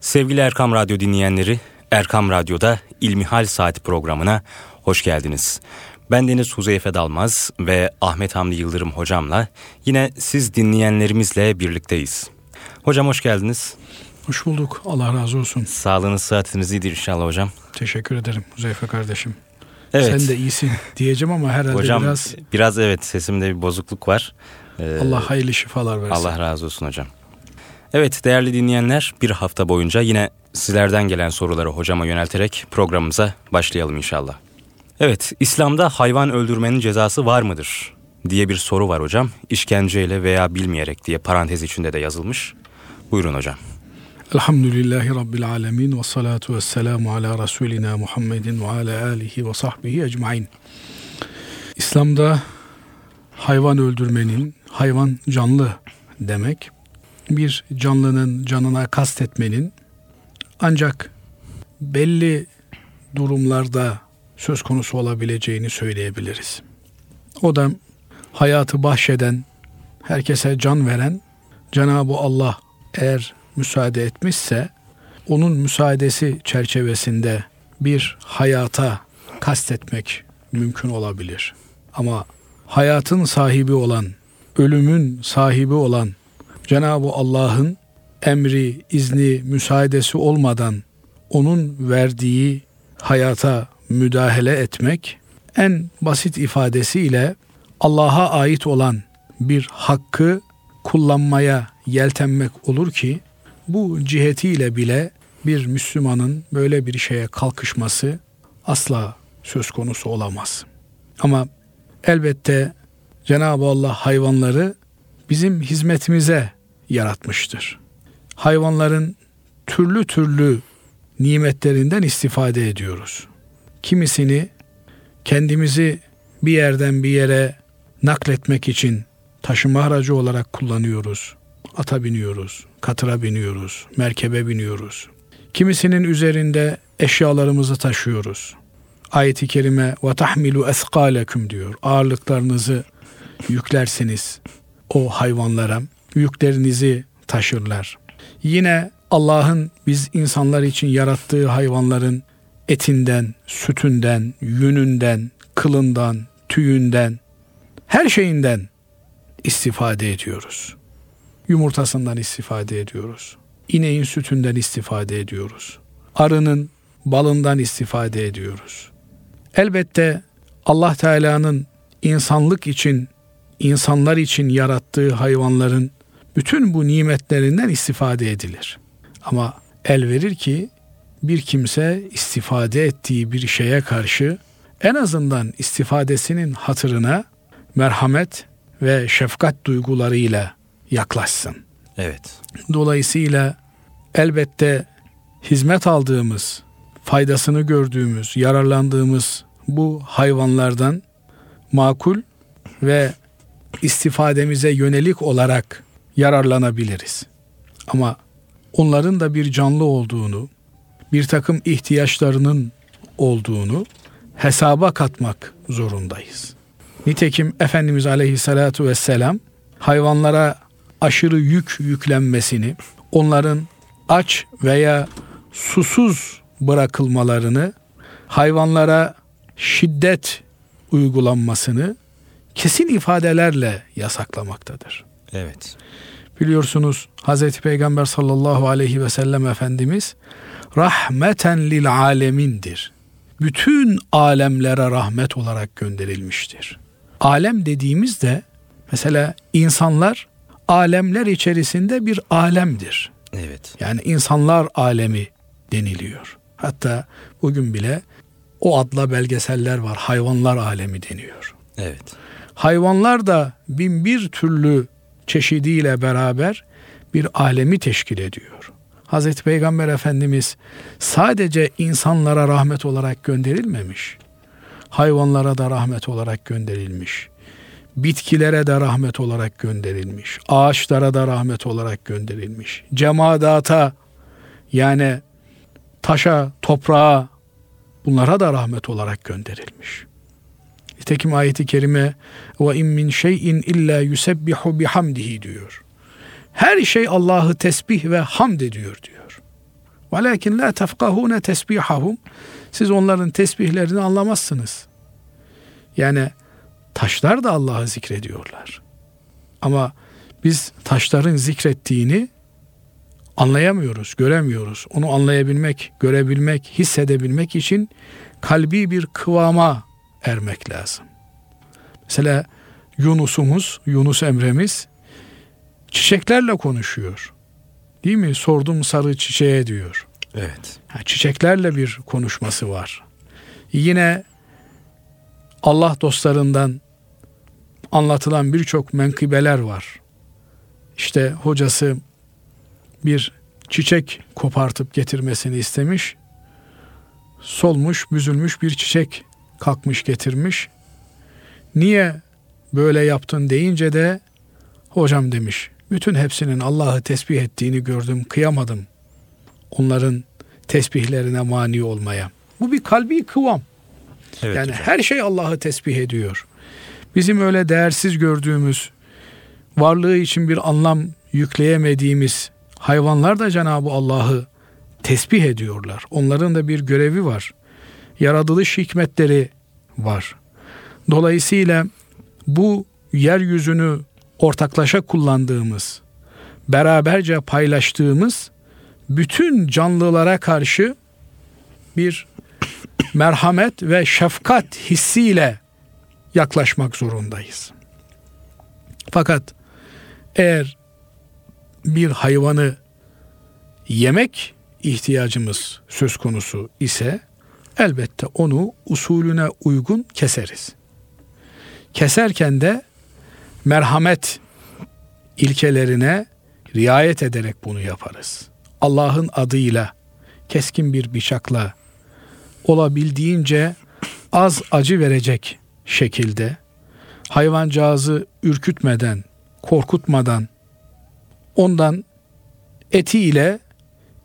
Sevgili Erkam Radyo dinleyenleri, Erkam Radyo'da İlmihal Saati programına hoş geldiniz. Ben Deniz Huzeyfe Dalmaz ve Ahmet Hamdi Yıldırım hocamla yine siz dinleyenlerimizle birlikteyiz. Hocam hoş geldiniz. Hoş bulduk. Allah razı olsun. Sağlığınız, sıhhatiniz iyidir inşallah hocam. Teşekkür ederim Huzeyfe kardeşim. Evet. Sen de iyisin diyeceğim ama herhalde hocam, biraz... Biraz evet sesimde bir bozukluk var. Ee, Allah hayırlı şifalar versin. Allah razı olsun hocam. Evet değerli dinleyenler bir hafta boyunca yine sizlerden gelen soruları hocama yönelterek programımıza başlayalım inşallah. Evet İslam'da hayvan öldürmenin cezası var mıdır diye bir soru var hocam. İşkenceyle veya bilmeyerek diye parantez içinde de yazılmış. Buyurun hocam. Elhamdülillahi Rabbil alemin ve salatu ve selamu ala Resulina Muhammedin ve ala alihi ve sahbihi ecmain. İslam'da hayvan öldürmenin, hayvan canlı demek, bir canlının canına kastetmenin ancak belli durumlarda söz konusu olabileceğini söyleyebiliriz. O da hayatı bahşeden, herkese can veren Cenab-ı Allah eğer müsaade etmişse onun müsaadesi çerçevesinde bir hayata kastetmek mümkün olabilir. Ama hayatın sahibi olan, ölümün sahibi olan Cenab-ı Allah'ın emri, izni, müsaadesi olmadan onun verdiği hayata müdahale etmek en basit ifadesiyle Allah'a ait olan bir hakkı kullanmaya yeltenmek olur ki bu cihetiyle bile bir Müslümanın böyle bir şeye kalkışması asla söz konusu olamaz. Ama elbette Cenab-ı Allah hayvanları bizim hizmetimize yaratmıştır. Hayvanların türlü türlü nimetlerinden istifade ediyoruz. Kimisini kendimizi bir yerden bir yere nakletmek için taşıma aracı olarak kullanıyoruz. Ata biniyoruz, katıra biniyoruz, merkebe biniyoruz. Kimisinin üzerinde eşyalarımızı taşıyoruz. Ayet-i kerime ve tahmilu diyor. Ağırlıklarınızı yüklersiniz o hayvanlara. Yüklerinizi taşırlar. Yine Allah'ın biz insanlar için yarattığı hayvanların etinden, sütünden, yününden, kılından, tüyünden, her şeyinden istifade ediyoruz. Yumurtasından istifade ediyoruz. İneğin sütünden istifade ediyoruz. Arının balından istifade ediyoruz. Elbette Allah Teala'nın insanlık için, insanlar için yarattığı hayvanların bütün bu nimetlerinden istifade edilir. Ama el verir ki bir kimse istifade ettiği bir şeye karşı en azından istifadesinin hatırına merhamet ve şefkat duygularıyla yaklaşsın. Evet. Dolayısıyla elbette hizmet aldığımız, faydasını gördüğümüz, yararlandığımız bu hayvanlardan makul ve istifademize yönelik olarak yararlanabiliriz. Ama onların da bir canlı olduğunu, bir takım ihtiyaçlarının olduğunu hesaba katmak zorundayız. Nitekim Efendimiz Aleyhisselatü Vesselam hayvanlara aşırı yük yüklenmesini, onların aç veya susuz bırakılmalarını, hayvanlara şiddet uygulanmasını kesin ifadelerle yasaklamaktadır. Evet. Biliyorsunuz Hazreti Peygamber sallallahu aleyhi ve sellem Efendimiz rahmeten lil alemindir. Bütün alemlere rahmet olarak gönderilmiştir. Alem dediğimizde mesela insanlar alemler içerisinde bir alemdir. Evet. Yani insanlar alemi deniliyor. Hatta bugün bile o adla belgeseller var. Hayvanlar alemi deniyor. Evet. Hayvanlar da bin bir türlü çeşidiyle beraber bir alemi teşkil ediyor. Hazreti Peygamber Efendimiz sadece insanlara rahmet olarak gönderilmemiş. Hayvanlara da rahmet olarak gönderilmiş. Bitkilere de rahmet olarak gönderilmiş. Ağaçlara da rahmet olarak gönderilmiş. Cemadata yani taşa, toprağa bunlara da rahmet olarak gönderilmiş. Nitekim ayeti kerime ve in min şeyin illa yusebbihu bihamdihi diyor. Her şey Allah'ı tesbih ve hamd ediyor diyor. Velakin la tefkahune tesbihahum. Siz onların tesbihlerini anlamazsınız. Yani taşlar da Allah'ı zikrediyorlar. Ama biz taşların zikrettiğini anlayamıyoruz, göremiyoruz. Onu anlayabilmek, görebilmek, hissedebilmek için kalbi bir kıvama ermek lazım. Mesela Yunus'umuz, Yunus Emre'miz çiçeklerle konuşuyor. Değil mi? Sordum sarı çiçeğe diyor. Evet. Ha, çiçeklerle bir konuşması var. Yine Allah dostlarından anlatılan birçok menkıbeler var. İşte hocası bir çiçek kopartıp getirmesini istemiş. Solmuş, büzülmüş bir çiçek kalkmış getirmiş. Niye böyle yaptın deyince de hocam demiş. Bütün hepsinin Allah'ı tesbih ettiğini gördüm, kıyamadım. Onların tesbihlerine mani olmaya. Bu bir kalbi kıvam. Evet, yani hocam. her şey Allah'ı tesbih ediyor. Bizim öyle değersiz gördüğümüz, varlığı için bir anlam yükleyemediğimiz hayvanlar da Cenab-ı Allah'ı tesbih ediyorlar. Onların da bir görevi var. Yaratılış hikmetleri var. Dolayısıyla bu yeryüzünü ortaklaşa kullandığımız, beraberce paylaştığımız bütün canlılara karşı bir merhamet ve şefkat hissiyle yaklaşmak zorundayız. Fakat eğer bir hayvanı yemek ihtiyacımız söz konusu ise elbette onu usulüne uygun keseriz. Keserken de merhamet ilkelerine riayet ederek bunu yaparız. Allah'ın adıyla keskin bir bıçakla olabildiğince az acı verecek şekilde hayvancağızı ürkütmeden, korkutmadan ondan etiyle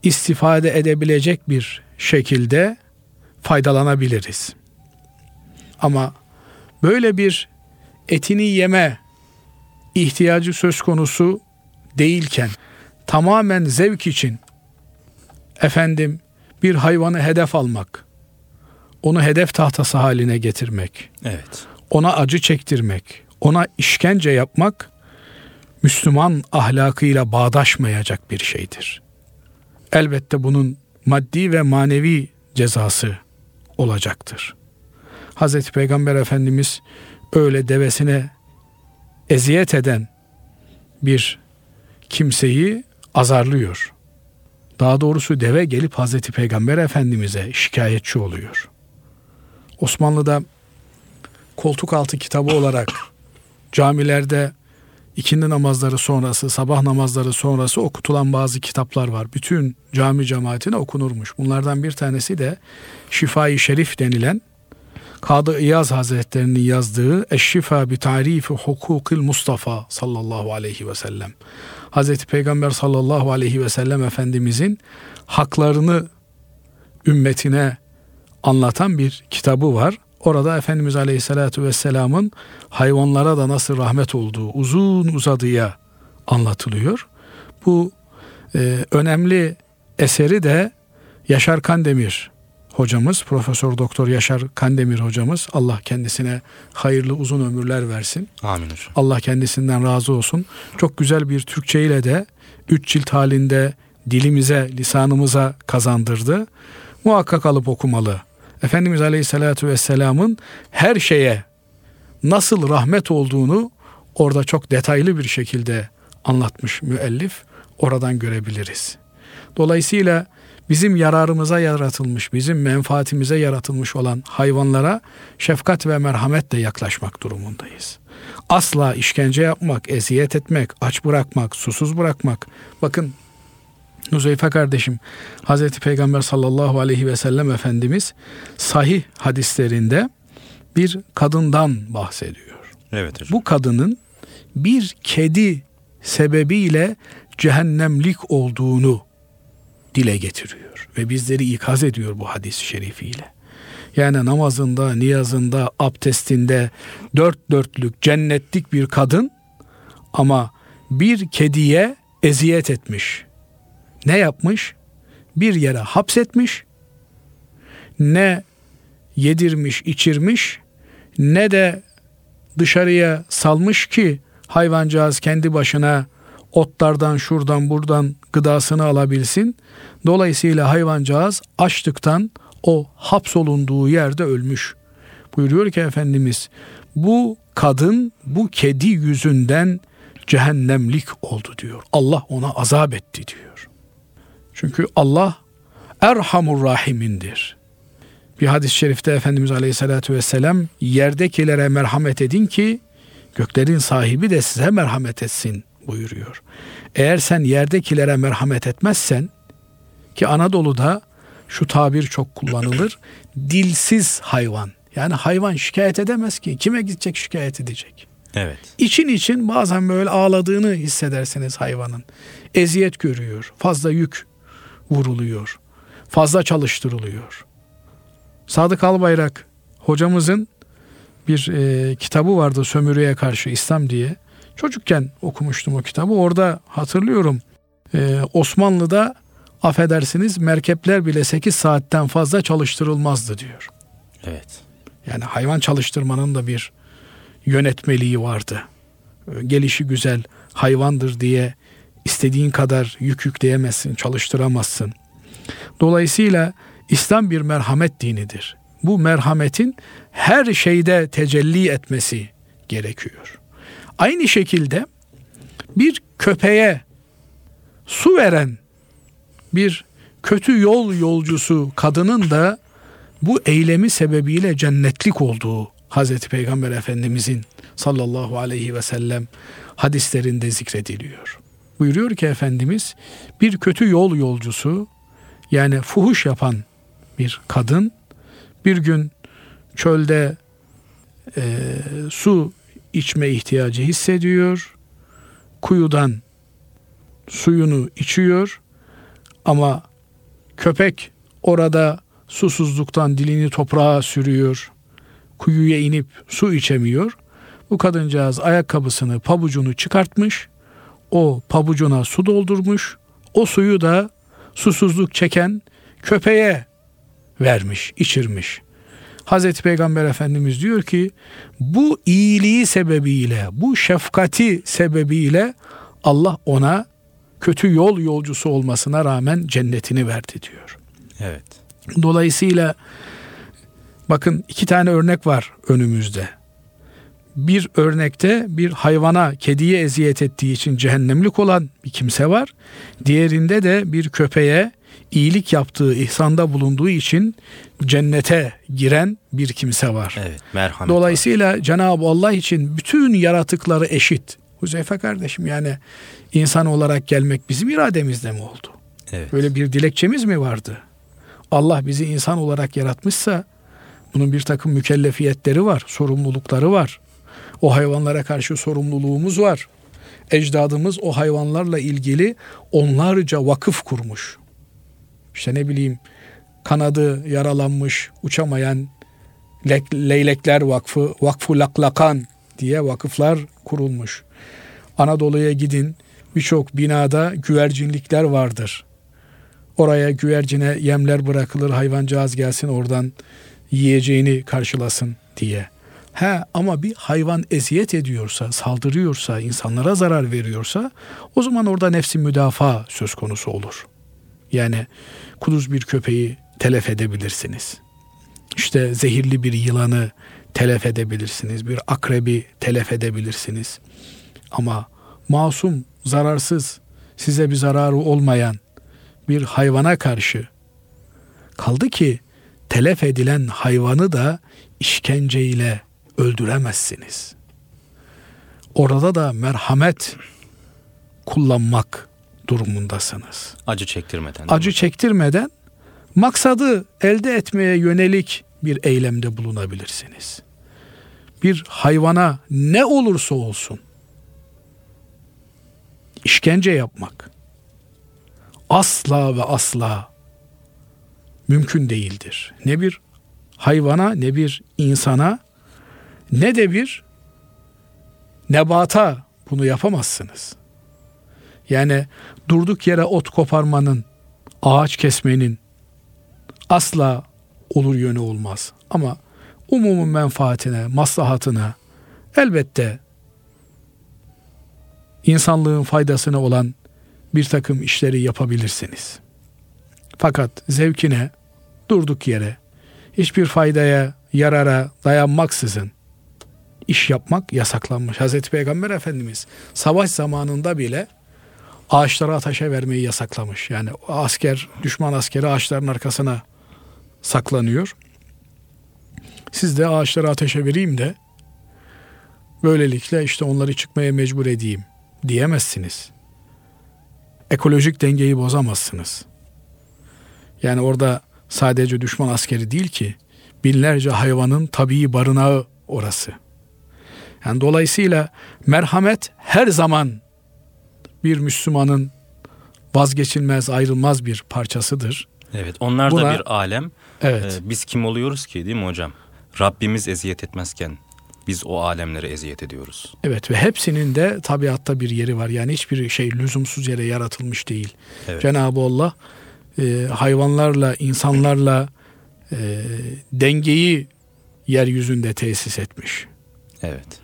istifade edebilecek bir şekilde faydalanabiliriz. Ama böyle bir etini yeme ihtiyacı söz konusu değilken tamamen zevk için efendim bir hayvanı hedef almak, onu hedef tahtası haline getirmek, evet. ona acı çektirmek, ona işkence yapmak Müslüman ahlakıyla bağdaşmayacak bir şeydir. Elbette bunun maddi ve manevi cezası olacaktır. Hazreti Peygamber Efendimiz öyle devesine eziyet eden bir kimseyi azarlıyor. Daha doğrusu deve gelip Hazreti Peygamber Efendimiz'e şikayetçi oluyor. Osmanlı'da koltuk altı kitabı olarak camilerde ikindi namazları sonrası, sabah namazları sonrası okutulan bazı kitaplar var. Bütün cami cemaatine okunurmuş. Bunlardan bir tanesi de Şifai Şerif denilen Kadı İyaz Hazretlerinin yazdığı Eşşifa bi tarifi hukukil Mustafa sallallahu aleyhi ve sellem. Hazreti Peygamber sallallahu aleyhi ve sellem Efendimizin haklarını ümmetine anlatan bir kitabı var. Orada Efendimiz Aleyhisselatü Vesselam'ın hayvanlara da nasıl rahmet olduğu uzun uzadıya anlatılıyor. Bu e, önemli eseri de Yaşar Kandemir hocamız, Profesör Doktor Yaşar Kandemir hocamız Allah kendisine hayırlı uzun ömürler versin. Amin hocam. Allah kendisinden razı olsun. Çok güzel bir Türkçe ile de üç cilt halinde dilimize, lisanımıza kazandırdı. Muhakkak alıp okumalı. Efendimiz Aleyhisselatü Vesselam'ın her şeye nasıl rahmet olduğunu orada çok detaylı bir şekilde anlatmış müellif. Oradan görebiliriz. Dolayısıyla bizim yararımıza yaratılmış, bizim menfaatimize yaratılmış olan hayvanlara şefkat ve merhametle yaklaşmak durumundayız. Asla işkence yapmak, eziyet etmek, aç bırakmak, susuz bırakmak. Bakın Nuzeyfe kardeşim Hazreti Peygamber sallallahu aleyhi ve sellem Efendimiz sahih hadislerinde bir kadından bahsediyor. Evet hocam. Bu kadının bir kedi sebebiyle cehennemlik olduğunu dile getiriyor ve bizleri ikaz ediyor bu hadis-i şerifiyle. Yani namazında, niyazında, abdestinde dört dörtlük cennetlik bir kadın ama bir kediye eziyet etmiş. Ne yapmış? bir yere hapsetmiş, ne yedirmiş, içirmiş, ne de dışarıya salmış ki hayvancağız kendi başına otlardan şuradan buradan gıdasını alabilsin. Dolayısıyla hayvancağız açlıktan o hapsolunduğu yerde ölmüş. Buyuruyor ki Efendimiz bu kadın bu kedi yüzünden cehennemlik oldu diyor. Allah ona azap etti diyor. Çünkü Allah Erhamur Rahimindir. Bir hadis-i şerifte Efendimiz Aleyhisselatü Vesselam yerdekilere merhamet edin ki göklerin sahibi de size merhamet etsin buyuruyor. Eğer sen yerdekilere merhamet etmezsen ki Anadolu'da şu tabir çok kullanılır. Dilsiz hayvan. Yani hayvan şikayet edemez ki. Kime gidecek şikayet edecek? Evet. İçin için bazen böyle ağladığını hissedersiniz hayvanın. Eziyet görüyor. Fazla yük vuruluyor. Fazla çalıştırılıyor. Sadık Albayrak hocamızın bir e, kitabı vardı sömürüye karşı İslam diye. Çocukken okumuştum o kitabı. Orada hatırlıyorum e, Osmanlı'da affedersiniz merkepler bile 8 saatten fazla çalıştırılmazdı diyor. Evet. Yani hayvan çalıştırmanın da bir yönetmeliği vardı. Gelişi güzel hayvandır diye istediğin kadar yük yükleyemezsin, çalıştıramazsın. Dolayısıyla İslam bir merhamet dinidir. Bu merhametin her şeyde tecelli etmesi gerekiyor. Aynı şekilde bir köpeğe su veren bir kötü yol yolcusu kadının da bu eylemi sebebiyle cennetlik olduğu Hazreti Peygamber Efendimizin sallallahu aleyhi ve sellem hadislerinde zikrediliyor. Buyuruyor ki Efendimiz bir kötü yol yolcusu yani fuhuş yapan bir kadın bir gün çölde e, su içme ihtiyacı hissediyor. Kuyudan suyunu içiyor ama köpek orada susuzluktan dilini toprağa sürüyor. Kuyuya inip su içemiyor. Bu kadıncağız ayakkabısını, pabucunu çıkartmış. O pabucuna su doldurmuş. O suyu da susuzluk çeken köpeğe vermiş, içirmiş. Hazreti Peygamber Efendimiz diyor ki bu iyiliği sebebiyle, bu şefkati sebebiyle Allah ona kötü yol yolcusu olmasına rağmen cennetini verdi diyor. Evet. Dolayısıyla bakın iki tane örnek var önümüzde. Bir örnekte bir hayvana, kediye eziyet ettiği için cehennemlik olan bir kimse var. Diğerinde de bir köpeğe iyilik yaptığı, ihsanda bulunduğu için cennete giren bir kimse var. Evet, merhamet. Dolayısıyla. Cenab-ı Allah için bütün yaratıkları eşit. Huzeyfe kardeşim yani insan olarak gelmek bizim irademizde mi oldu? Evet. Böyle bir dilekçemiz mi vardı? Allah bizi insan olarak yaratmışsa bunun bir takım mükellefiyetleri var, sorumlulukları var. O hayvanlara karşı sorumluluğumuz var. Ecdadımız o hayvanlarla ilgili onlarca vakıf kurmuş. İşte ne bileyim kanadı yaralanmış, uçamayan Leylekler Vakfı, Vakfu Laklakan diye vakıflar kurulmuş. Anadolu'ya gidin birçok binada güvercinlikler vardır. Oraya güvercine yemler bırakılır hayvancağız gelsin oradan yiyeceğini karşılasın diye. He ama bir hayvan eziyet ediyorsa, saldırıyorsa, insanlara zarar veriyorsa o zaman orada nefsi müdafaa söz konusu olur. Yani kuduz bir köpeği telef edebilirsiniz. İşte zehirli bir yılanı telef edebilirsiniz. Bir akrebi telef edebilirsiniz. Ama masum, zararsız, size bir zararı olmayan bir hayvana karşı kaldı ki telef edilen hayvanı da işkenceyle öldüremezsiniz. Orada da merhamet kullanmak durumundasınız. Acı çektirmeden. Acı çektirmeden maksadı elde etmeye yönelik bir eylemde bulunabilirsiniz. Bir hayvana ne olursa olsun işkence yapmak asla ve asla mümkün değildir. Ne bir hayvana ne bir insana ne de bir nebata bunu yapamazsınız. Yani durduk yere ot koparmanın ağaç kesmenin asla olur yönü olmaz. Ama umumun menfaatine, maslahatına elbette insanlığın faydasına olan bir takım işleri yapabilirsiniz. Fakat zevkine durduk yere hiçbir faydaya, yarara dayanmaksızın iş yapmak yasaklanmış. Hazreti Peygamber Efendimiz savaş zamanında bile ağaçlara ateşe vermeyi yasaklamış. Yani asker, düşman askeri ağaçların arkasına saklanıyor. Siz de ağaçlara ateşe vereyim de böylelikle işte onları çıkmaya mecbur edeyim diyemezsiniz. Ekolojik dengeyi bozamazsınız. Yani orada sadece düşman askeri değil ki binlerce hayvanın tabii barınağı orası. Yani dolayısıyla merhamet her zaman bir Müslümanın vazgeçilmez, ayrılmaz bir parçasıdır. Evet, onlar Buna, da bir alem. Evet. Ee, biz kim oluyoruz ki değil mi hocam? Rabbimiz eziyet etmezken biz o alemlere eziyet ediyoruz. Evet ve hepsinin de tabiatta bir yeri var. Yani hiçbir şey lüzumsuz yere yaratılmış değil. Evet. Cenab-ı Allah e, hayvanlarla, insanlarla e, dengeyi yeryüzünde tesis etmiş. Evet.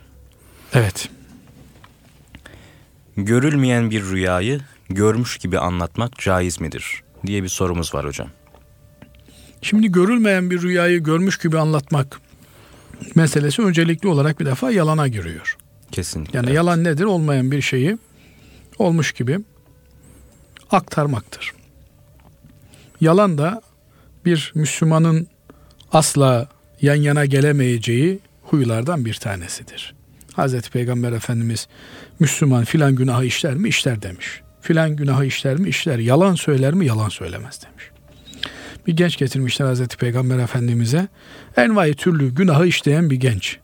Evet. Görülmeyen bir rüyayı görmüş gibi anlatmak caiz midir? diye bir sorumuz var hocam. Şimdi görülmeyen bir rüyayı görmüş gibi anlatmak meselesi öncelikli olarak bir defa yalana giriyor. Kesinlikle. Yani evet. yalan nedir? Olmayan bir şeyi olmuş gibi aktarmaktır. Yalan da bir Müslümanın asla yan yana gelemeyeceği huylardan bir tanesidir. Hazreti Peygamber Efendimiz Müslüman filan günahı işler mi? işler demiş. Filan günahı işler mi? işler. Yalan söyler mi? Yalan söylemez demiş. Bir genç getirmişler Hazreti Peygamber Efendimiz'e. Envai türlü günahı işleyen bir genç.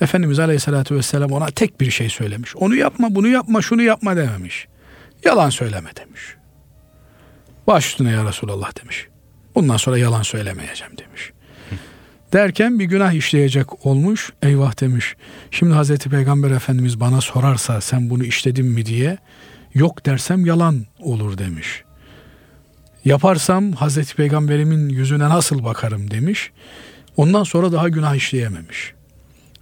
Efendimiz Aleyhisselatü Vesselam ona tek bir şey söylemiş. Onu yapma, bunu yapma, şunu yapma dememiş. Yalan söyleme demiş. Baş üstüne ya Resulallah demiş. Bundan sonra yalan söylemeyeceğim demiş. Derken bir günah işleyecek olmuş. Eyvah demiş. Şimdi Hazreti Peygamber Efendimiz bana sorarsa sen bunu işledin mi diye yok dersem yalan olur demiş. Yaparsam Hazreti Peygamberimin yüzüne nasıl bakarım demiş. Ondan sonra daha günah işleyememiş.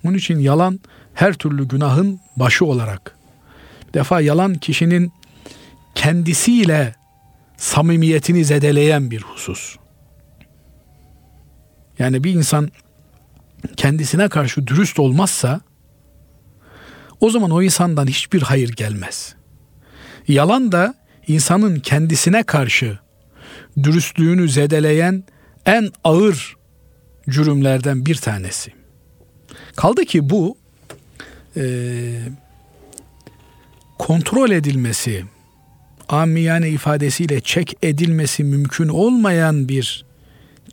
Onun için yalan her türlü günahın başı olarak. Bir defa yalan kişinin kendisiyle samimiyetini zedeleyen bir husus. Yani bir insan kendisine karşı dürüst olmazsa o zaman o insandan hiçbir hayır gelmez. Yalan da insanın kendisine karşı dürüstlüğünü zedeleyen en ağır cürümlerden bir tanesi. Kaldı ki bu e, kontrol edilmesi, amiyane ifadesiyle çek edilmesi mümkün olmayan bir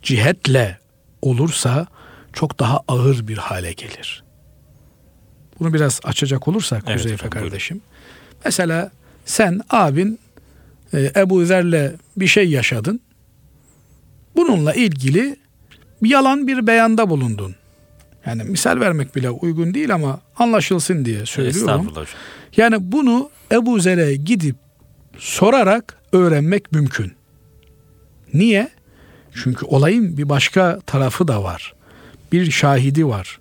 cihetle olursa çok daha ağır bir hale gelir. Bunu biraz açacak olursak evet, Huzeyfe kardeşim. Buyurun. Mesela sen abin e, Ebu Zer'le bir şey yaşadın. Bununla ilgili bir yalan bir beyanda bulundun. Yani misal vermek bile uygun değil ama anlaşılsın diye söylüyorum. Yani bunu Ebu Zer'e gidip sorarak öğrenmek mümkün. Niye? Çünkü olayın bir başka tarafı da var. Bir şahidi var.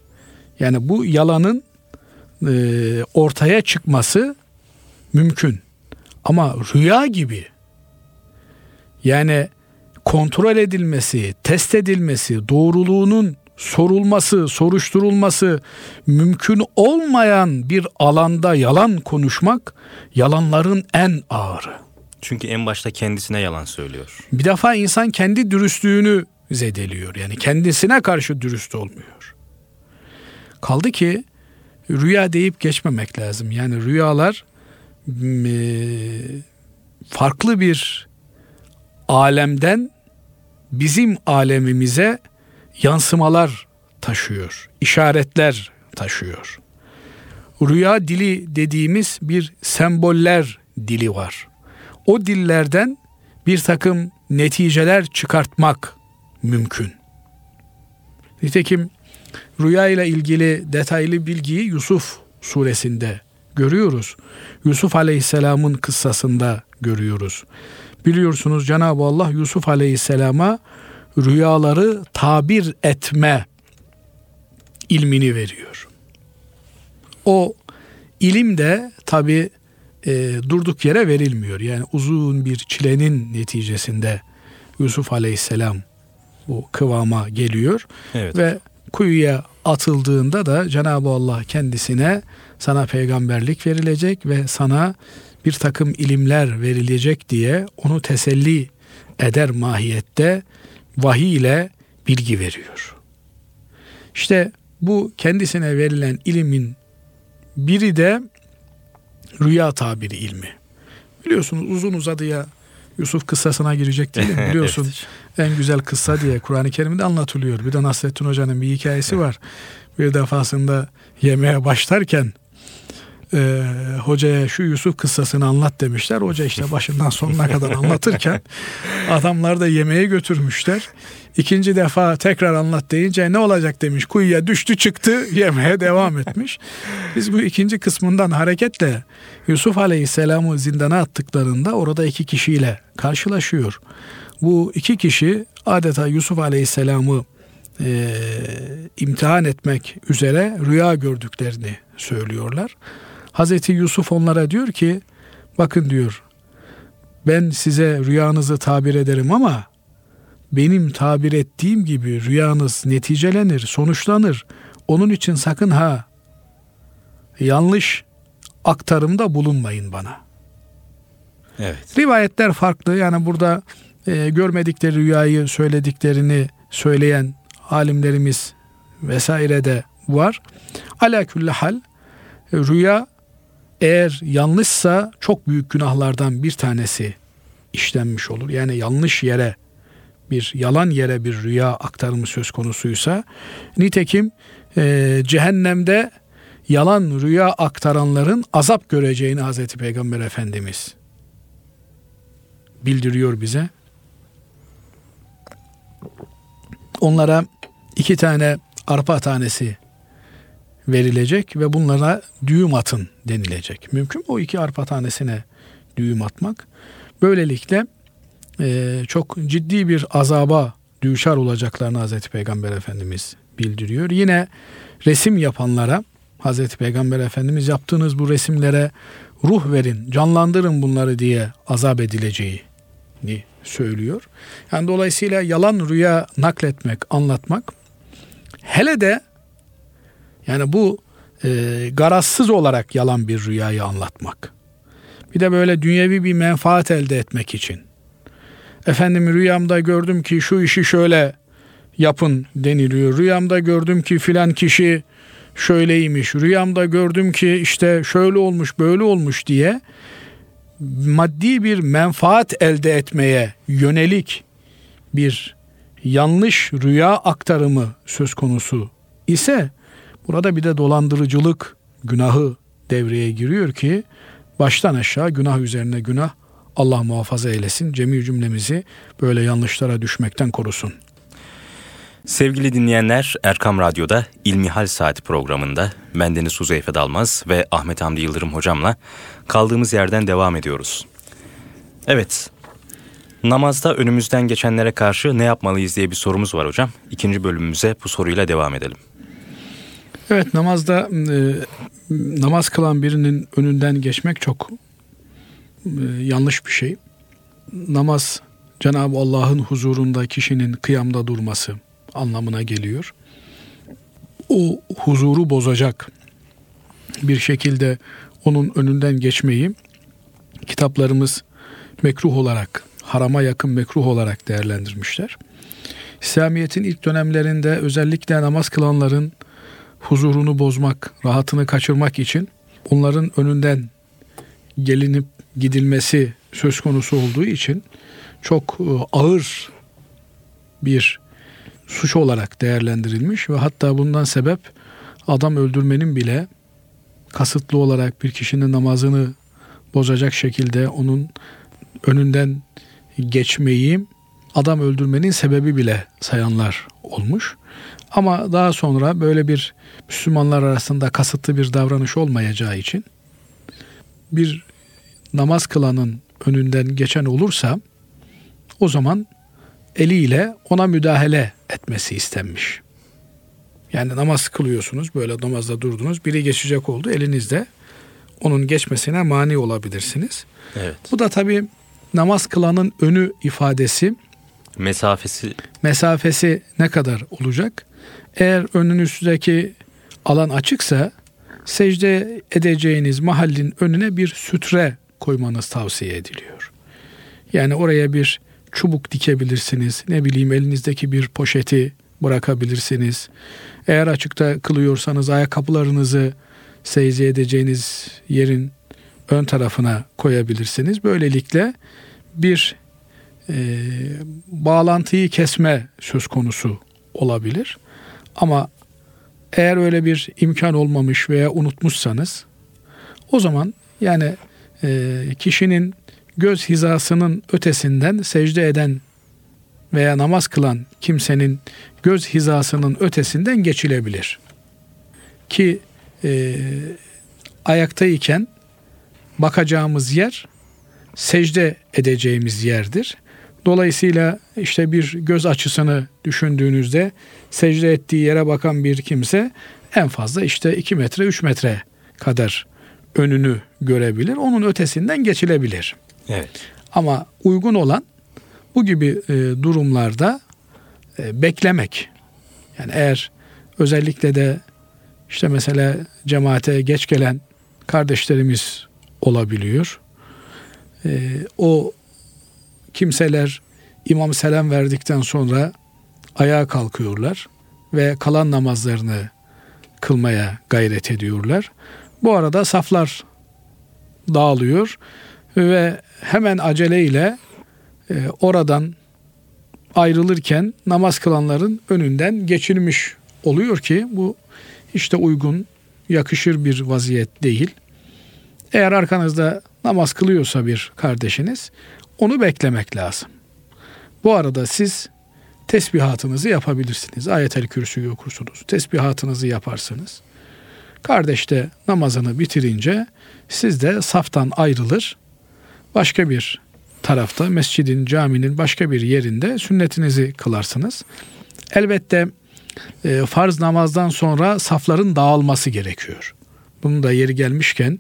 Yani bu yalanın e, ortaya çıkması mümkün. Ama rüya gibi yani kontrol edilmesi, test edilmesi, doğruluğunun sorulması, soruşturulması mümkün olmayan bir alanda yalan konuşmak yalanların en ağırı. Çünkü en başta kendisine yalan söylüyor. Bir defa insan kendi dürüstlüğünü zedeliyor. Yani kendisine karşı dürüst olmuyor. Kaldı ki rüya deyip geçmemek lazım. Yani rüyalar farklı bir alemden bizim alemimize yansımalar taşıyor, işaretler taşıyor. Rüya dili dediğimiz bir semboller dili var. O dillerden bir takım neticeler çıkartmak mümkün. Nitekim rüya ile ilgili detaylı bilgiyi Yusuf suresinde görüyoruz. Yusuf Aleyhisselam'ın kıssasında görüyoruz. Biliyorsunuz Cenab-ı Allah Yusuf Aleyhisselam'a rüyaları tabir etme ilmini veriyor. O ilim de tabi e, durduk yere verilmiyor. Yani uzun bir çilenin neticesinde Yusuf Aleyhisselam bu kıvama geliyor evet. ve kuyuya atıldığında da Cenab-ı Allah kendisine sana peygamberlik verilecek ve sana bir takım ilimler verilecek diye onu teselli eder mahiyette vahiy ile bilgi veriyor. İşte bu kendisine verilen ilimin biri de rüya tabiri ilmi. Biliyorsunuz uzun uzadıya Yusuf kıssasına girecek değil mi? Biliyorsun evet. en güzel kıssa diye Kur'an-ı Kerim'de anlatılıyor. Bir de Nasrettin Hoca'nın bir hikayesi var. Bir defasında yemeğe başlarken e, hocaya şu Yusuf kıssasını anlat demişler. Hoca işte başından sonuna kadar anlatırken adamlar da yemeğe götürmüşler. İkinci defa tekrar anlat deyince ne olacak demiş. Kuyuya düştü çıktı yemeğe devam etmiş. Biz bu ikinci kısmından hareketle Yusuf Aleyhisselam'ı zindana attıklarında orada iki kişiyle karşılaşıyor. Bu iki kişi adeta Yusuf Aleyhisselam'ı e, imtihan etmek üzere rüya gördüklerini söylüyorlar. Hazreti Yusuf onlara diyor ki bakın diyor ben size rüyanızı tabir ederim ama benim tabir ettiğim gibi rüyanız neticelenir, sonuçlanır. Onun için sakın ha yanlış aktarımda bulunmayın bana. Evet. Rivayetler farklı. Yani burada e, görmedikleri rüyayı söylediklerini söyleyen alimlerimiz vesaire de var. Ala hal rüya eğer yanlışsa çok büyük günahlardan bir tanesi işlenmiş olur. Yani yanlış yere bir yalan yere bir rüya aktarımı söz konusuysa nitekim e, cehennemde yalan rüya aktaranların azap göreceğini Hazreti Peygamber Efendimiz bildiriyor bize. Onlara iki tane arpa tanesi verilecek ve bunlara düğüm atın denilecek. Mümkün mü o iki arpa tanesine düğüm atmak? Böylelikle e, çok ciddi bir azaba düşar olacaklarını Hazreti Peygamber Efendimiz bildiriyor. Yine resim yapanlara Hazreti Peygamber Efendimiz yaptığınız bu resimlere ruh verin, canlandırın bunları diye azap edileceğini söylüyor. Yani dolayısıyla yalan rüya nakletmek, anlatmak hele de yani bu e, garazsız olarak yalan bir rüyayı anlatmak. Bir de böyle dünyevi bir menfaat elde etmek için. Efendim rüyamda gördüm ki şu işi şöyle yapın deniliyor. Rüyamda gördüm ki filan kişi şöyleymiş. Rüyamda gördüm ki işte şöyle olmuş böyle olmuş diye maddi bir menfaat elde etmeye yönelik bir yanlış rüya aktarımı söz konusu ise burada bir de dolandırıcılık günahı devreye giriyor ki baştan aşağı günah üzerine günah Allah muhafaza eylesin. Cemi cümlemizi böyle yanlışlara düşmekten korusun. Sevgili dinleyenler Erkam Radyo'da İlmihal Saati programında bendeniz Huzeyfe Dalmaz ve Ahmet Hamdi Yıldırım hocamla kaldığımız yerden devam ediyoruz. Evet, namazda önümüzden geçenlere karşı ne yapmalıyız diye bir sorumuz var hocam. İkinci bölümümüze bu soruyla devam edelim. Evet namazda e, namaz kılan birinin önünden geçmek çok e, yanlış bir şey. Namaz Cenab-ı Allah'ın huzurunda kişinin kıyamda durması anlamına geliyor. O huzuru bozacak bir şekilde onun önünden geçmeyi kitaplarımız mekruh olarak, harama yakın mekruh olarak değerlendirmişler. İslamiyet'in ilk dönemlerinde özellikle namaz kılanların huzurunu bozmak, rahatını kaçırmak için onların önünden gelinip gidilmesi söz konusu olduğu için çok e, ağır bir suç olarak değerlendirilmiş ve hatta bundan sebep adam öldürmenin bile kasıtlı olarak bir kişinin namazını bozacak şekilde onun önünden geçmeyi adam öldürmenin sebebi bile sayanlar olmuş. Ama daha sonra böyle bir Müslümanlar arasında kasıtlı bir davranış olmayacağı için bir namaz kılanın önünden geçen olursa o zaman eliyle ona müdahale etmesi istenmiş. Yani namaz kılıyorsunuz böyle namazda durdunuz biri geçecek oldu elinizde onun geçmesine mani olabilirsiniz. Evet. Bu da tabii namaz kılanın önü ifadesi Mesafesi mesafesi ne kadar olacak? Eğer önünüzdeki alan açıksa secde edeceğiniz mahallin önüne bir sütre koymanız tavsiye ediliyor. Yani oraya bir çubuk dikebilirsiniz. Ne bileyim elinizdeki bir poşeti bırakabilirsiniz. Eğer açıkta kılıyorsanız ayakkabılarınızı secde edeceğiniz yerin ön tarafına koyabilirsiniz. Böylelikle bir e, bağlantıyı kesme söz konusu olabilir. Ama eğer öyle bir imkan olmamış veya unutmuşsanız o zaman yani e, kişinin göz hizasının ötesinden secde eden veya namaz kılan kimsenin göz hizasının ötesinden geçilebilir. Ki e, ayaktayken bakacağımız yer secde edeceğimiz yerdir. Dolayısıyla işte bir göz açısını düşündüğünüzde secde ettiği yere bakan bir kimse en fazla işte 2 metre 3 metre kadar önünü görebilir. Onun ötesinden geçilebilir. Evet. Ama uygun olan bu gibi e, durumlarda e, beklemek. Yani eğer özellikle de işte mesela cemaate geç gelen kardeşlerimiz olabiliyor. E, o kimseler imam selam verdikten sonra ayağa kalkıyorlar ve kalan namazlarını kılmaya gayret ediyorlar. Bu arada saflar dağılıyor ve hemen aceleyle e, oradan ayrılırken namaz kılanların önünden geçilmiş oluyor ki bu işte uygun, yakışır bir vaziyet değil. Eğer arkanızda namaz kılıyorsa bir kardeşiniz onu beklemek lazım. Bu arada siz tesbihatınızı yapabilirsiniz. Ayet-el Kürsü'yü okursunuz. Tesbihatınızı yaparsınız. Kardeş de namazını bitirince siz de saftan ayrılır. Başka bir tarafta mescidin, caminin başka bir yerinde sünnetinizi kılarsınız. Elbette e, farz namazdan sonra safların dağılması gerekiyor. Bunun da yeri gelmişken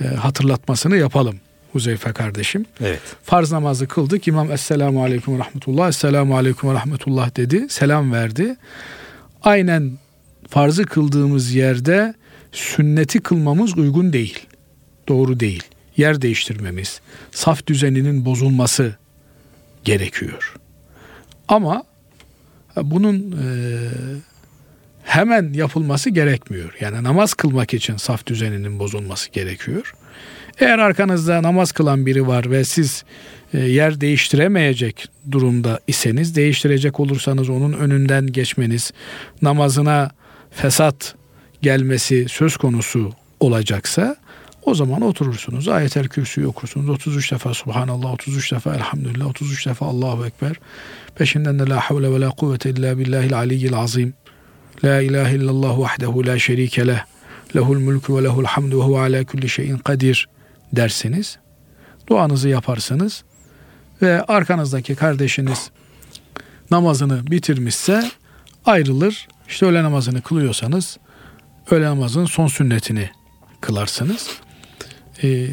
e, hatırlatmasını yapalım. Huzeyfe kardeşim. Evet. Farz namazı kıldık. İmam Esselamu Aleyküm ve Rahmetullah. Esselamu Aleyküm ve Rahmetullah dedi. Selam verdi. Aynen farzı kıldığımız yerde sünneti kılmamız uygun değil. Doğru değil. Yer değiştirmemiz, saf düzeninin bozulması gerekiyor. Ama bunun e, hemen yapılması gerekmiyor. Yani namaz kılmak için saf düzeninin bozulması gerekiyor. Eğer arkanızda namaz kılan biri var ve siz e, yer değiştiremeyecek durumda iseniz, değiştirecek olursanız onun önünden geçmeniz, namazına fesat gelmesi söz konusu olacaksa o zaman oturursunuz. Ayet-el Kürsü'yü okursunuz. 33 defa Subhanallah, 33 defa Elhamdülillah, 33 defa Allahu Ekber. Peşinden de La havle ve la kuvvete illa billahil aliyyil azim. La ilahe illallah vahdehu la şerike leh. Lehul mulku ve lehul hamdu ve huve ala kulli şeyin kadir dersiniz. Duanızı yaparsınız ve arkanızdaki kardeşiniz namazını bitirmişse ayrılır. İşte öğle namazını kılıyorsanız öğle namazının son sünnetini kılarsınız. Ee,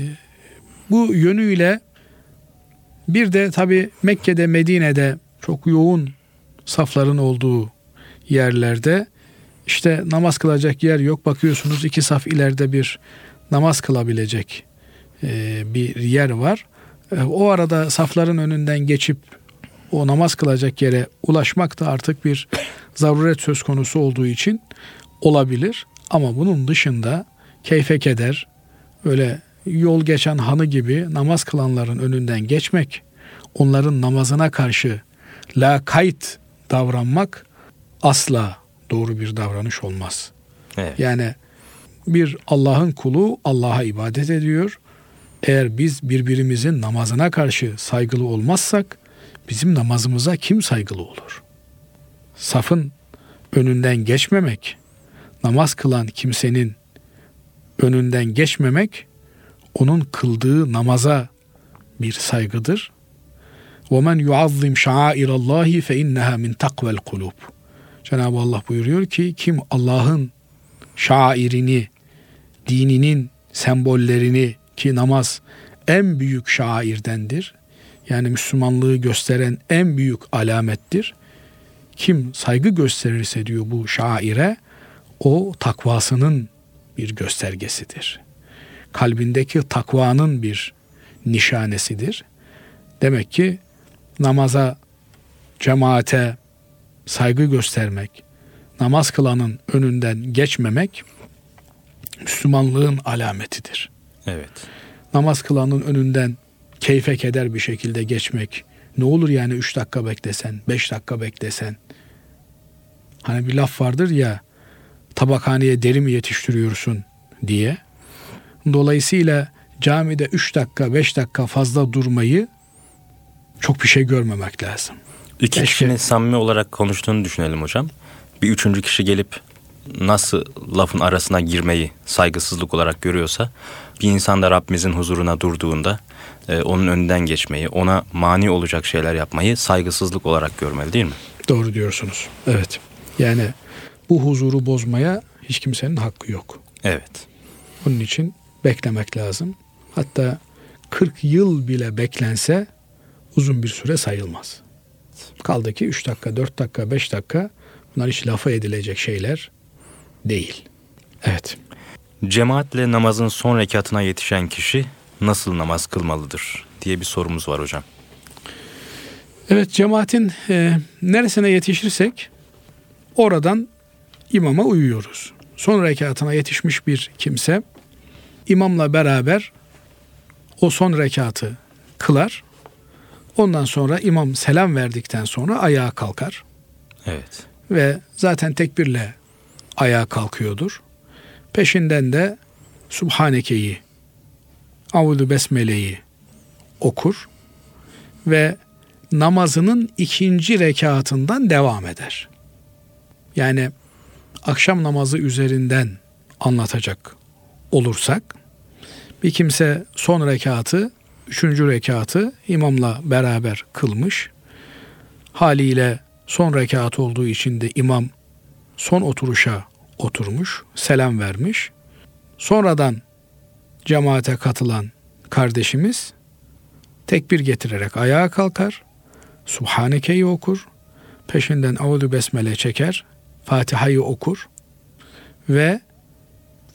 bu yönüyle bir de tabi Mekke'de Medine'de çok yoğun safların olduğu yerlerde işte namaz kılacak yer yok. Bakıyorsunuz iki saf ileride bir namaz kılabilecek e, bir yer var. E, o arada safların önünden geçip o namaz kılacak yere ulaşmak da artık bir zaruret söz konusu olduğu için olabilir. Ama bunun dışında keyfe keder, öyle yol geçen hanı gibi namaz kılanların önünden geçmek, onların namazına karşı la kayıt davranmak asla doğru bir davranış olmaz. Evet. Yani bir Allah'ın kulu Allah'a ibadet ediyor. Eğer biz birbirimizin namazına karşı saygılı olmazsak bizim namazımıza kim saygılı olur? Safın önünden geçmemek, namaz kılan kimsenin önünden geçmemek onun kıldığı namaza bir saygıdır وَمَنْ يُعَظِّمْ شَعَائِرَ اللّٰهِ فَاِنَّهَا مِنْ تَقْوَ الْقُلُوبِ Cenab-ı Allah buyuruyor ki kim Allah'ın şairini, dininin sembollerini ki namaz en büyük şairdendir. Yani Müslümanlığı gösteren en büyük alamettir. Kim saygı gösterirse diyor bu şaire o takvasının bir göstergesidir. Kalbindeki takvanın bir nişanesidir. Demek ki namaza, cemaate saygı göstermek, namaz kılanın önünden geçmemek Müslümanlığın alametidir. Evet. Namaz kılanın önünden keyfe keder bir şekilde geçmek. Ne olur yani 3 dakika beklesen, 5 dakika beklesen. Hani bir laf vardır ya tabakhaneye deri mi yetiştiriyorsun diye. Dolayısıyla camide 3 dakika 5 dakika fazla durmayı çok bir şey görmemek lazım. İki Keşke. kişinin samimi olarak konuştuğunu düşünelim hocam. Bir üçüncü kişi gelip nasıl lafın arasına girmeyi saygısızlık olarak görüyorsa bir insan da Rabbimizin huzuruna durduğunda e, onun önünden geçmeyi, ona mani olacak şeyler yapmayı saygısızlık olarak görmeli değil mi? Doğru diyorsunuz. Evet. Yani bu huzuru bozmaya hiç kimsenin hakkı yok. Evet. Bunun için beklemek lazım. Hatta 40 yıl bile beklense uzun bir süre sayılmaz. Kaldı ki 3 dakika, 4 dakika, 5 dakika bunlar hiç lafa edilecek şeyler değil. Evet. Cemaatle namazın son rekatına yetişen kişi nasıl namaz kılmalıdır diye bir sorumuz var hocam. Evet cemaatin e, neresine yetişirsek oradan imama uyuyoruz. Son rekatına yetişmiş bir kimse imamla beraber o son rekatı kılar. Ondan sonra imam selam verdikten sonra ayağa kalkar. Evet. Ve zaten tekbirle ayağa kalkıyordur. Peşinden de Subhaneke'yi, Avudu Besmele'yi okur ve namazının ikinci rekatından devam eder. Yani akşam namazı üzerinden anlatacak olursak bir kimse son rekatı, üçüncü rekatı imamla beraber kılmış. Haliyle son rekat olduğu için de imam son oturuşa oturmuş, selam vermiş. Sonradan cemaate katılan kardeşimiz tekbir getirerek ayağa kalkar, Subhaneke'yi okur, peşinden Avudu Besmele çeker, Fatiha'yı okur ve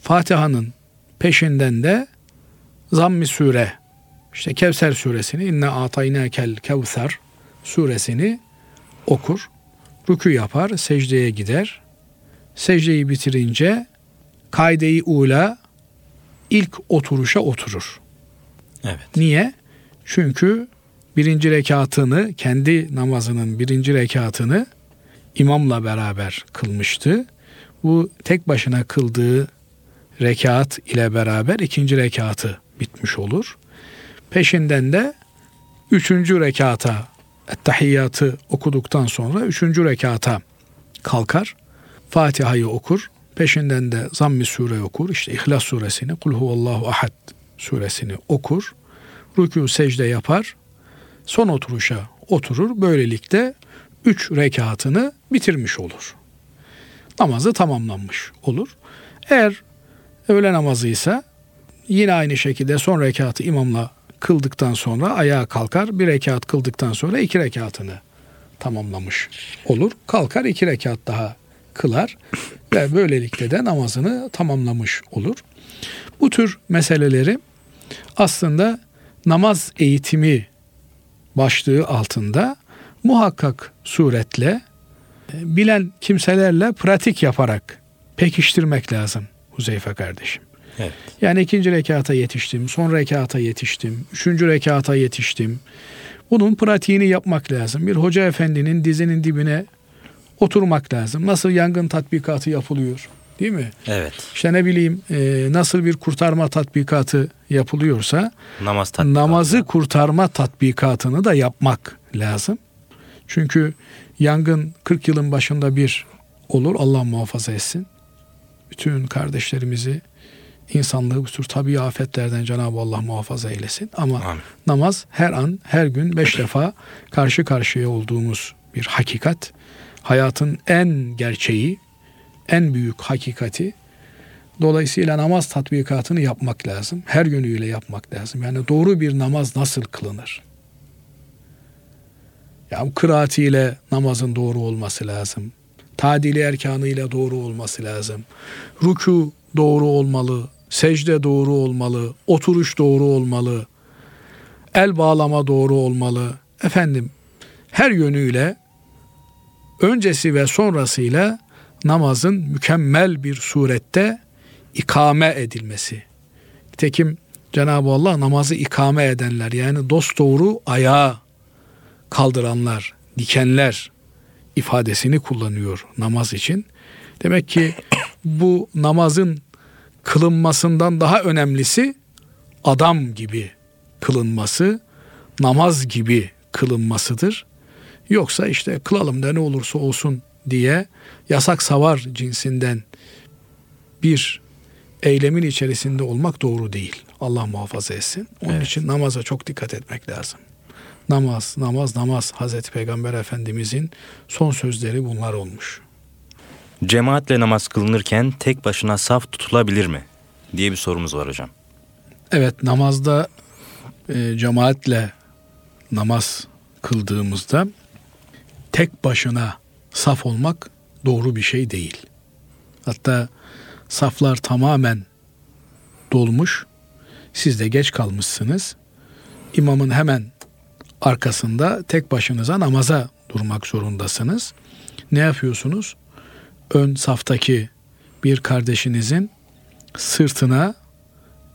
Fatiha'nın peşinden de Zammi Sure, işte Kevser suresini, İnne Ataynakel Kevser suresini okur, rükü yapar, secdeye gider, secdeyi bitirince kaydeyi ula ilk oturuşa oturur. Evet. Niye? Çünkü birinci rekatını, kendi namazının birinci rekatını imamla beraber kılmıştı. Bu tek başına kıldığı rekat ile beraber ikinci rekatı bitmiş olur. Peşinden de üçüncü rekata tahiyyatı okuduktan sonra üçüncü rekata kalkar. Fatiha'yı okur. Peşinden de Zammi sure okur. İşte İhlas suresini, Kul huvallahu ahad suresini okur. Rükû secde yapar. Son oturuşa oturur. Böylelikle üç rekatını bitirmiş olur. Namazı tamamlanmış olur. Eğer öğle namazıysa yine aynı şekilde son rekatı imamla kıldıktan sonra ayağa kalkar. Bir rekat kıldıktan sonra iki rekatını tamamlamış olur. Kalkar iki rekat daha kılar ve böylelikle de namazını tamamlamış olur. Bu tür meseleleri aslında namaz eğitimi başlığı altında muhakkak suretle e, bilen kimselerle pratik yaparak pekiştirmek lazım Huzeyfe kardeşim. Evet. Yani ikinci rekata yetiştim, son rekata yetiştim, üçüncü rekata yetiştim. Bunun pratiğini yapmak lazım. Bir hoca efendinin dizinin dibine oturmak lazım. Nasıl yangın tatbikatı yapılıyor değil mi? Evet. İşte ne bileyim e, nasıl bir kurtarma tatbikatı yapılıyorsa Namaz tatbikatı. namazı kurtarma tatbikatını da yapmak lazım. Çünkü yangın 40 yılın başında bir olur Allah muhafaza etsin. Bütün kardeşlerimizi insanlığı bu tür tabii afetlerden Cenab-ı Allah muhafaza eylesin. Ama Amin. namaz her an, her gün beş defa karşı karşıya olduğumuz bir hakikat. Hayatın en gerçeği, en büyük hakikati. Dolayısıyla namaz tatbikatını yapmak lazım. Her yönüyle yapmak lazım. Yani doğru bir namaz nasıl kılınır? Ya kıraatiyle namazın doğru olması lazım. Tadili erkanıyla doğru olması lazım. Ruku doğru olmalı, secde doğru olmalı, oturuş doğru olmalı, el bağlama doğru olmalı. Efendim her yönüyle öncesi ve sonrasıyla namazın mükemmel bir surette ikame edilmesi. Tekim Cenab-ı Allah namazı ikame edenler yani dost doğru ayağa kaldıranlar, dikenler ifadesini kullanıyor namaz için. Demek ki bu namazın kılınmasından daha önemlisi adam gibi kılınması, namaz gibi kılınmasıdır. Yoksa işte kılalım da ne olursa olsun diye yasak savar cinsinden bir eylemin içerisinde olmak doğru değil. Allah muhafaza etsin. Onun evet. için namaza çok dikkat etmek lazım. Namaz, namaz, namaz. Hazreti Peygamber Efendimizin son sözleri bunlar olmuş. Cemaatle namaz kılınırken tek başına saf tutulabilir mi? diye bir sorumuz var hocam. Evet namazda e, cemaatle namaz kıldığımızda tek başına saf olmak doğru bir şey değil. Hatta saflar tamamen dolmuş. Siz de geç kalmışsınız. İmamın hemen arkasında tek başınıza namaza durmak zorundasınız. Ne yapıyorsunuz? Ön saftaki bir kardeşinizin sırtına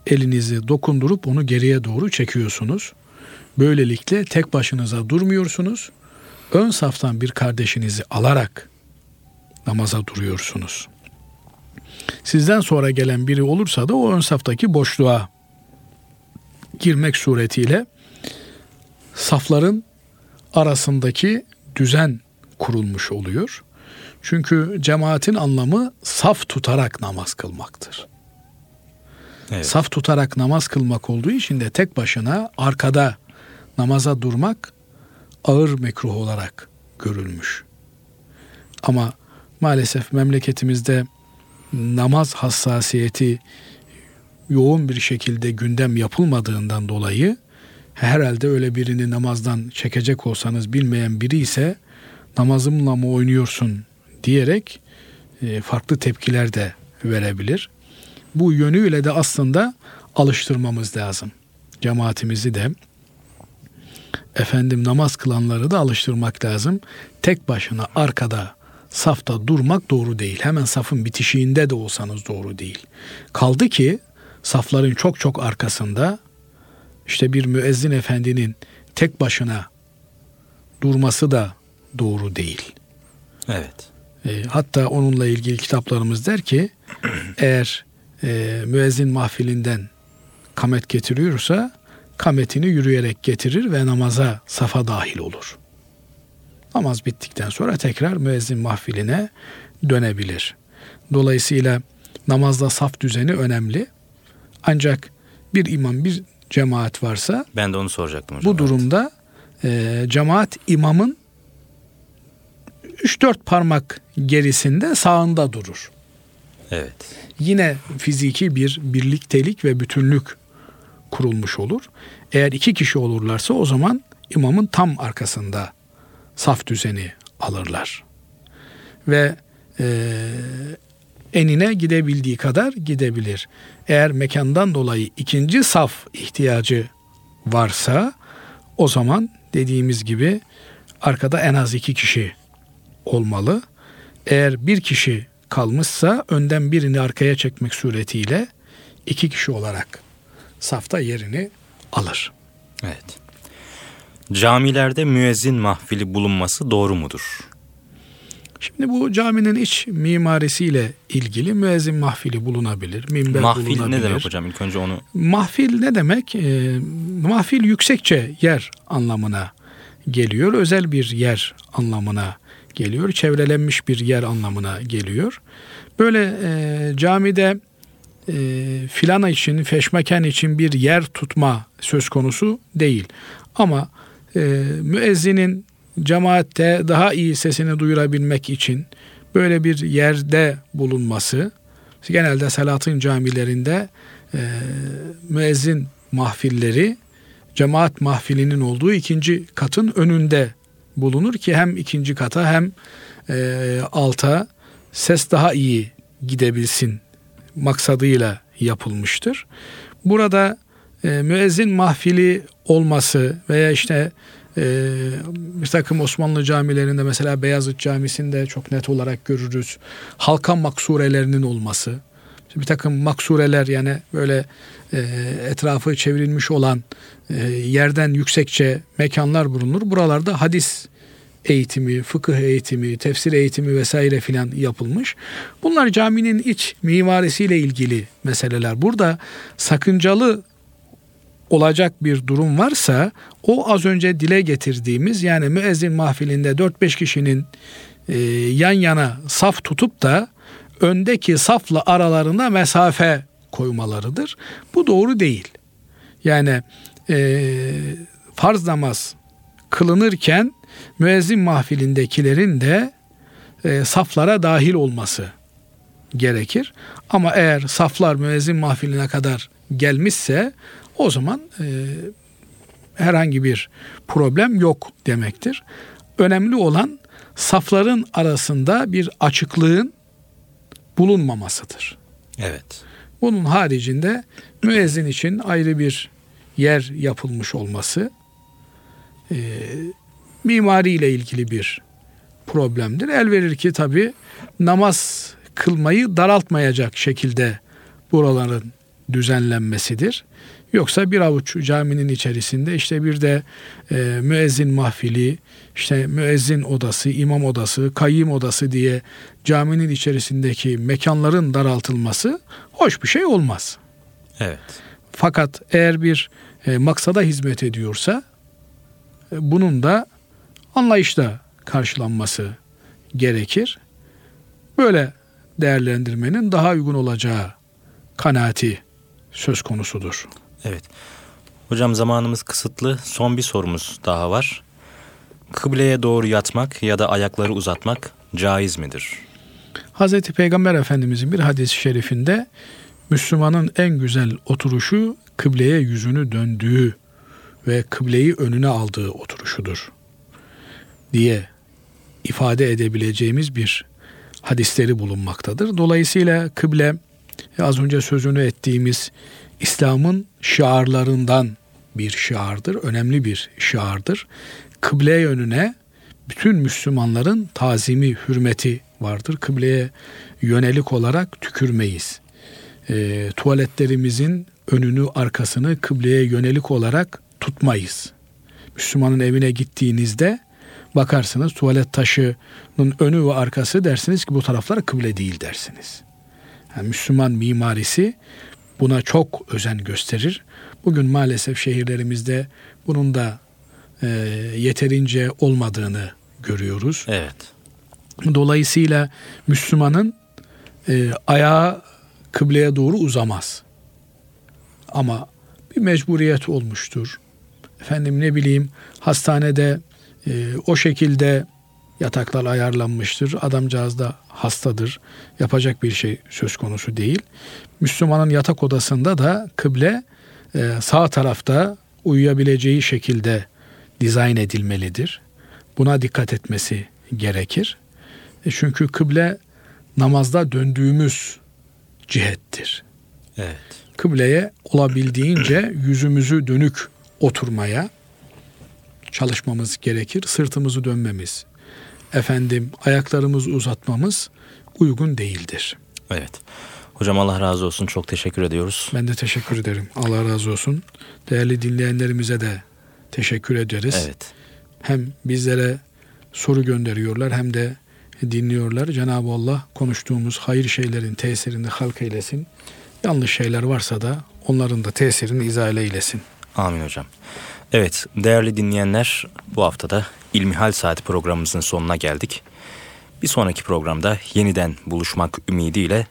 elinizi dokundurup onu geriye doğru çekiyorsunuz. Böylelikle tek başınıza durmuyorsunuz. Ön saftan bir kardeşinizi alarak namaza duruyorsunuz. Sizden sonra gelen biri olursa da o ön saftaki boşluğa girmek suretiyle safların arasındaki düzen kurulmuş oluyor. Çünkü cemaatin anlamı saf tutarak namaz kılmaktır. Evet. Saf tutarak namaz kılmak olduğu için de tek başına arkada namaza durmak ağır mekruh olarak görülmüş. Ama maalesef memleketimizde namaz hassasiyeti yoğun bir şekilde gündem yapılmadığından dolayı herhalde öyle birini namazdan çekecek olsanız bilmeyen biri ise namazımla mı oynuyorsun diyerek e, farklı tepkiler de verebilir. Bu yönüyle de aslında alıştırmamız lazım. Cemaatimizi de efendim namaz kılanları da alıştırmak lazım. Tek başına arkada safta durmak doğru değil. Hemen safın bitişiğinde de olsanız doğru değil. Kaldı ki safların çok çok arkasında işte bir müezzin efendinin tek başına durması da doğru değil. Evet. E, hatta onunla ilgili kitaplarımız der ki eğer e, müezzin mahfilinden kamet getiriyorsa kametini yürüyerek getirir ve namaza safa dahil olur. Namaz bittikten sonra tekrar müezzin mahfiline dönebilir. Dolayısıyla namazda saf düzeni önemli. Ancak bir imam bir cemaat varsa ben de onu soracaktım hocam. Bu durumda e, cemaat imamın 3-4 parmak gerisinde sağında durur. Evet. Yine fiziki bir birliktelik ve bütünlük kurulmuş olur. Eğer iki kişi olurlarsa o zaman imamın tam arkasında saf düzeni alırlar. Ve e, enine gidebildiği kadar gidebilir. Eğer mekandan dolayı ikinci saf ihtiyacı varsa o zaman dediğimiz gibi arkada en az iki kişi olmalı. Eğer bir kişi kalmışsa önden birini arkaya çekmek suretiyle iki kişi olarak safta yerini alır. Evet. Camilerde müezzin mahfili bulunması doğru mudur? Şimdi bu caminin iç mimarisiyle ilgili müezzin mahfili bulunabilir, minber mahfil bulunabilir. Mahfil ne demek hocam ilk önce onu? Mahfil ne demek? E, mahfil yüksekçe yer anlamına geliyor. Özel bir yer anlamına geliyor. Çevrelenmiş bir yer anlamına geliyor. Böyle e, camide e, filana için, feşmeken için bir yer tutma söz konusu değil. Ama e, müezzinin cemaatte daha iyi sesini duyurabilmek için böyle bir yerde bulunması, genelde Selahattin camilerinde e, müezzin mahfilleri cemaat mahfilinin olduğu ikinci katın önünde bulunur ki hem ikinci kata hem e, alta ses daha iyi gidebilsin maksadıyla yapılmıştır. Burada e, müezzin mahfili olması veya işte e, bir takım Osmanlı camilerinde mesela Beyazıt Camisi'nde çok net olarak görürüz. Halka maksurelerinin olması. Bir takım maksureler yani böyle e, etrafı çevrilmiş olan e, yerden yüksekçe mekanlar bulunur. Buralarda hadis eğitimi, fıkıh eğitimi, tefsir eğitimi vesaire filan yapılmış. Bunlar caminin iç mimarisiyle ilgili meseleler. Burada sakıncalı olacak bir durum varsa o az önce dile getirdiğimiz yani müezzin mahfilinde 4-5 kişinin e, yan yana saf tutup da öndeki safla aralarında mesafe koymalarıdır. Bu doğru değil. Yani e, farz namaz kılınırken müezzin mahfilindekilerin de e, saflara dahil olması gerekir. Ama eğer saflar müezzin mahfiline kadar gelmişse o zaman e, herhangi bir problem yok demektir. Önemli olan safların arasında bir açıklığın bulunmamasıdır. Evet. Bunun haricinde müezzin için ayrı bir yer yapılmış olması e, mimari ile ilgili bir problemdir. El verir ki tabi namaz kılmayı daraltmayacak şekilde buraların düzenlenmesidir. Yoksa bir avuç caminin içerisinde işte bir de e, müezzin mahfili, işte müezzin odası, imam odası, kayyim odası diye caminin içerisindeki mekanların daraltılması hoş bir şey olmaz. Evet. Fakat eğer bir e, maksada hizmet ediyorsa e, bunun da anlayışla karşılanması gerekir. Böyle değerlendirmenin daha uygun olacağı kanaati söz konusudur. Evet. Hocam zamanımız kısıtlı. Son bir sorumuz daha var. Kıbleye doğru yatmak ya da ayakları uzatmak caiz midir? Hazreti Peygamber Efendimizin bir hadis-i şerifinde Müslümanın en güzel oturuşu kıbleye yüzünü döndüğü ve kıbleyi önüne aldığı oturuşudur diye ifade edebileceğimiz bir hadisleri bulunmaktadır. Dolayısıyla kıble az önce sözünü ettiğimiz İslam'ın şiarlarından bir şiardır, önemli bir şiardır. Kıble yönüne bütün Müslümanların tazimi, hürmeti vardır. Kıbleye yönelik olarak tükürmeyiz. E, tuvaletlerimizin önünü, arkasını kıbleye yönelik olarak tutmayız. Müslümanın evine gittiğinizde bakarsınız tuvalet taşının önü ve arkası dersiniz ki bu taraflar kıble değil dersiniz. Yani Müslüman mimarisi buna çok özen gösterir. Bugün maalesef şehirlerimizde bunun da e, yeterince olmadığını görüyoruz. Evet. Dolayısıyla Müslümanın e, ayağı kıbleye doğru uzamaz. Ama bir mecburiyet olmuştur. Efendim ne bileyim hastanede e, o şekilde yataklar ayarlanmıştır. Adamcağız da hastadır. Yapacak bir şey söz konusu değil. Müslümanın yatak odasında da kıble e, sağ tarafta uyuyabileceği şekilde dizayn edilmelidir. Buna dikkat etmesi gerekir. E çünkü kıble namazda döndüğümüz cihettir. Evet. Kıbleye olabildiğince yüzümüzü dönük oturmaya çalışmamız gerekir. Sırtımızı dönmemiz, efendim ayaklarımızı uzatmamız uygun değildir. Evet. Hocam Allah razı olsun. Çok teşekkür ediyoruz. Ben de teşekkür ederim. Allah razı olsun. Değerli dinleyenlerimize de teşekkür ederiz. Evet. Hem bizlere soru gönderiyorlar hem de dinliyorlar. Cenab-ı Allah konuştuğumuz hayır şeylerin tesirini halk eylesin. Yanlış şeyler varsa da onların da tesirini izah eylesin. Amin hocam. Evet değerli dinleyenler bu haftada İlmihal Saati programımızın sonuna geldik. Bir sonraki programda yeniden buluşmak ümidiyle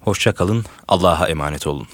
Hoşça kalın, Allah'a emanet olun.